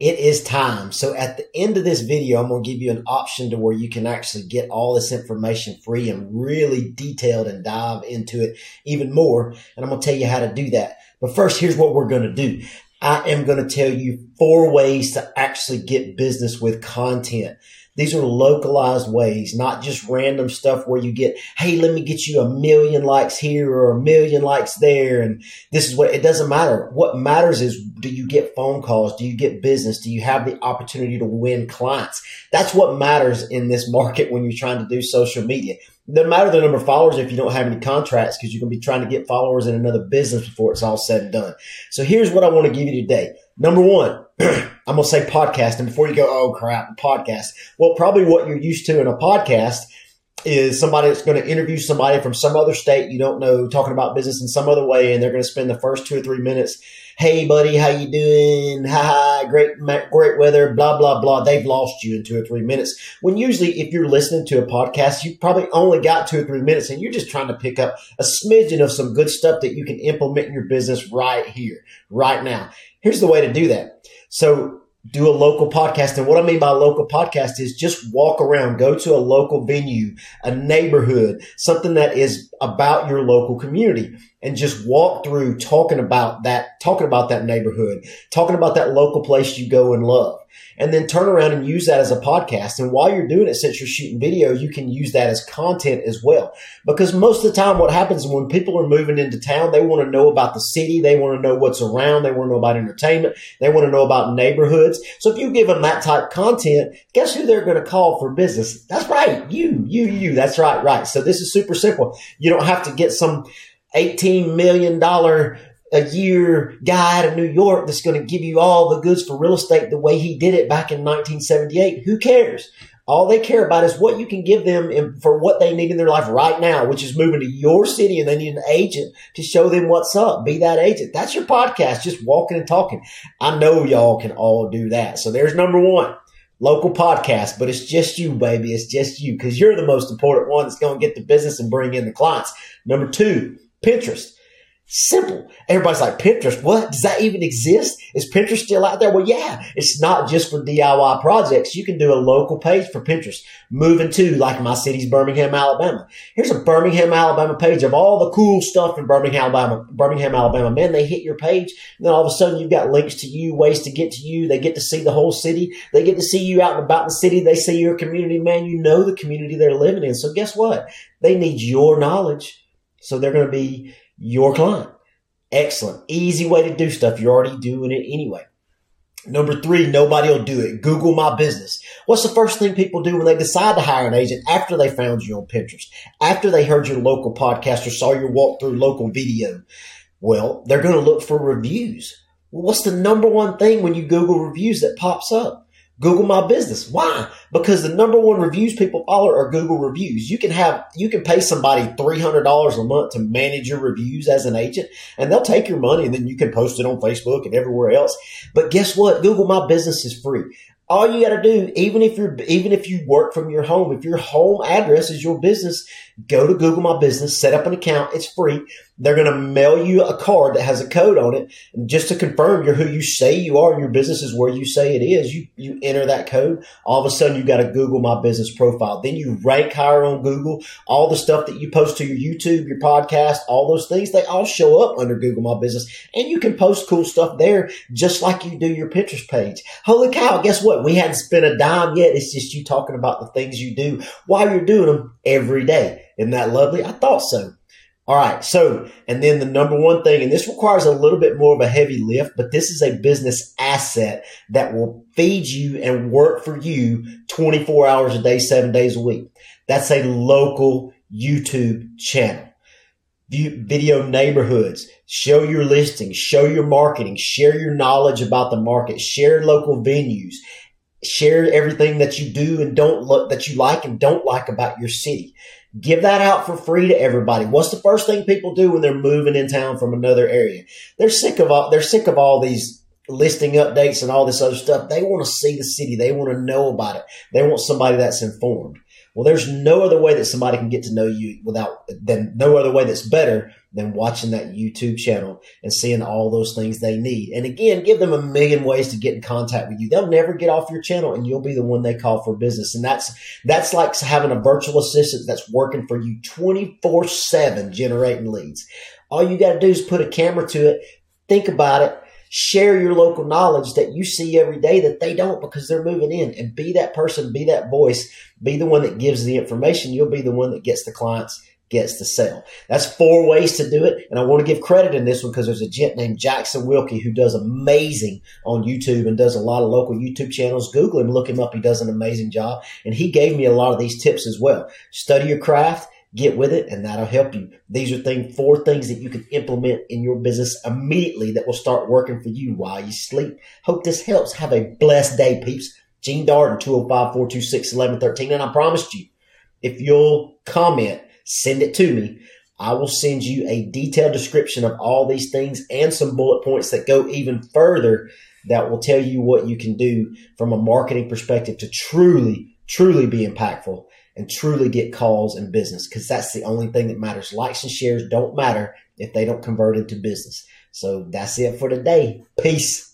it is time. So at the end of this video, I'm going to give you an option to where you can actually get all this information free and really detailed and dive into it even more. And I'm going to tell you how to do that. But first, here's what we're going to do. I am going to tell you four ways to actually get business with content. These are localized ways, not just random stuff where you get, Hey, let me get you a million likes here or a million likes there. And this is what it doesn't matter. What matters is do you get phone calls? Do you get business? Do you have the opportunity to win clients? That's what matters in this market when you're trying to do social media. Doesn't matter the number of followers if you don't have any contracts because you're going to be trying to get followers in another business before it's all said and done. So here's what I want to give you today. Number one, I'm going to say podcast. And before you go, oh crap, podcast. Well, probably what you're used to in a podcast is somebody that's going to interview somebody from some other state you don't know talking about business in some other way and they're going to spend the first two or three minutes hey buddy how you doing? Ha great great weather blah blah blah. They've lost you in two or three minutes. When usually if you're listening to a podcast you probably only got two or three minutes and you're just trying to pick up a smidgen of some good stuff that you can implement in your business right here right now. Here's the way to do that. So do a local podcast. And what I mean by local podcast is just walk around, go to a local venue, a neighborhood, something that is about your local community and just walk through talking about that, talking about that neighborhood, talking about that local place you go and love and then turn around and use that as a podcast. And while you're doing it, since you're shooting video, you can use that as content as well. Because most of the time, what happens when people are moving into town, they want to know about the city. They want to know what's around. They want to know about entertainment. They want to know about neighborhoods. So if you give them that type content, guess who they're going to call for business? That's right. You, you, you. That's right. Right. So this is super simple. You don't have to get some $18 million a year guy out of New York that's going to give you all the goods for real estate the way he did it back in 1978. Who cares? All they care about is what you can give them in, for what they need in their life right now, which is moving to your city and they need an agent to show them what's up. Be that agent. That's your podcast, just walking and talking. I know y'all can all do that. So there's number one local podcast, but it's just you, baby. It's just you because you're the most important one that's going to get the business and bring in the clients. Number two, Pinterest. Simple. Everybody's like, Pinterest, what? Does that even exist? Is Pinterest still out there? Well, yeah, it's not just for DIY projects. You can do a local page for Pinterest. Moving to, like my city's Birmingham, Alabama. Here's a Birmingham, Alabama page of all the cool stuff in Birmingham, Alabama. Birmingham, Alabama. Man, they hit your page. And then all of a sudden you've got links to you, ways to get to you. They get to see the whole city. They get to see you out and about the city. They see your community. Man, you know the community they're living in. So guess what? They need your knowledge. So they're going to be your client. Excellent. Easy way to do stuff. You're already doing it anyway. Number three, nobody will do it. Google my business. What's the first thing people do when they decide to hire an agent after they found you on Pinterest? After they heard your local podcast or saw your walkthrough local video? Well, they're going to look for reviews. What's the number one thing when you Google reviews that pops up? Google my business. Why? Because the number one reviews people follow are Google reviews. You can have, you can pay somebody $300 a month to manage your reviews as an agent and they'll take your money and then you can post it on Facebook and everywhere else. But guess what? Google my business is free all you got to do, even if you're, even if you work from your home, if your home address is your business, go to Google My Business, set up an account. It's free. They're going to mail you a card that has a code on it just to confirm you're who you say you are and your business is where you say it is. You, you enter that code. All of a sudden you've got a Google My Business profile. Then you rank higher on Google. All the stuff that you post to your YouTube, your podcast, all those things, they all show up under Google My Business and you can post cool stuff there just like you do your Pinterest page. Holy cow. Guess what? We hadn't spent a dime yet. It's just you talking about the things you do while you're doing them every day. Isn't that lovely? I thought so. All right. So, and then the number one thing, and this requires a little bit more of a heavy lift, but this is a business asset that will feed you and work for you 24 hours a day, seven days a week. That's a local YouTube channel. Video neighborhoods, show your listings, show your marketing, share your knowledge about the market, share local venues, share everything that you do and don't look that you like and don't like about your city. Give that out for free to everybody. What's the first thing people do when they're moving in town from another area? They're sick of all, they're sick of all these listing updates and all this other stuff. They want to see the city. They want to know about it. They want somebody that's informed. Well, there's no other way that somebody can get to know you without then no other way that's better than watching that YouTube channel and seeing all those things they need. And again, give them a million ways to get in contact with you. They'll never get off your channel and you'll be the one they call for business. And that's, that's like having a virtual assistant that's working for you 24 seven generating leads. All you got to do is put a camera to it. Think about it share your local knowledge that you see every day that they don't because they're moving in and be that person, be that voice, be the one that gives the information. You'll be the one that gets the clients, gets the sale. That's four ways to do it. And I want to give credit in this one because there's a gent named Jackson Wilkie who does amazing on YouTube and does a lot of local YouTube channels. Google him, look him up. He does an amazing job. And he gave me a lot of these tips as well. Study your craft get with it and that'll help you. These are things, four things that you can implement in your business immediately that will start working for you while you sleep. Hope this helps. Have a blessed day, peeps. Gene Darden, 205-426-1113. And I promised you, if you'll comment, send it to me. I will send you a detailed description of all these things and some bullet points that go even further that will tell you what you can do from a marketing perspective to truly, truly be impactful and truly get calls and business because that's the only thing that matters. Likes and shares don't matter if they don't convert into business. So that's it for today. Peace.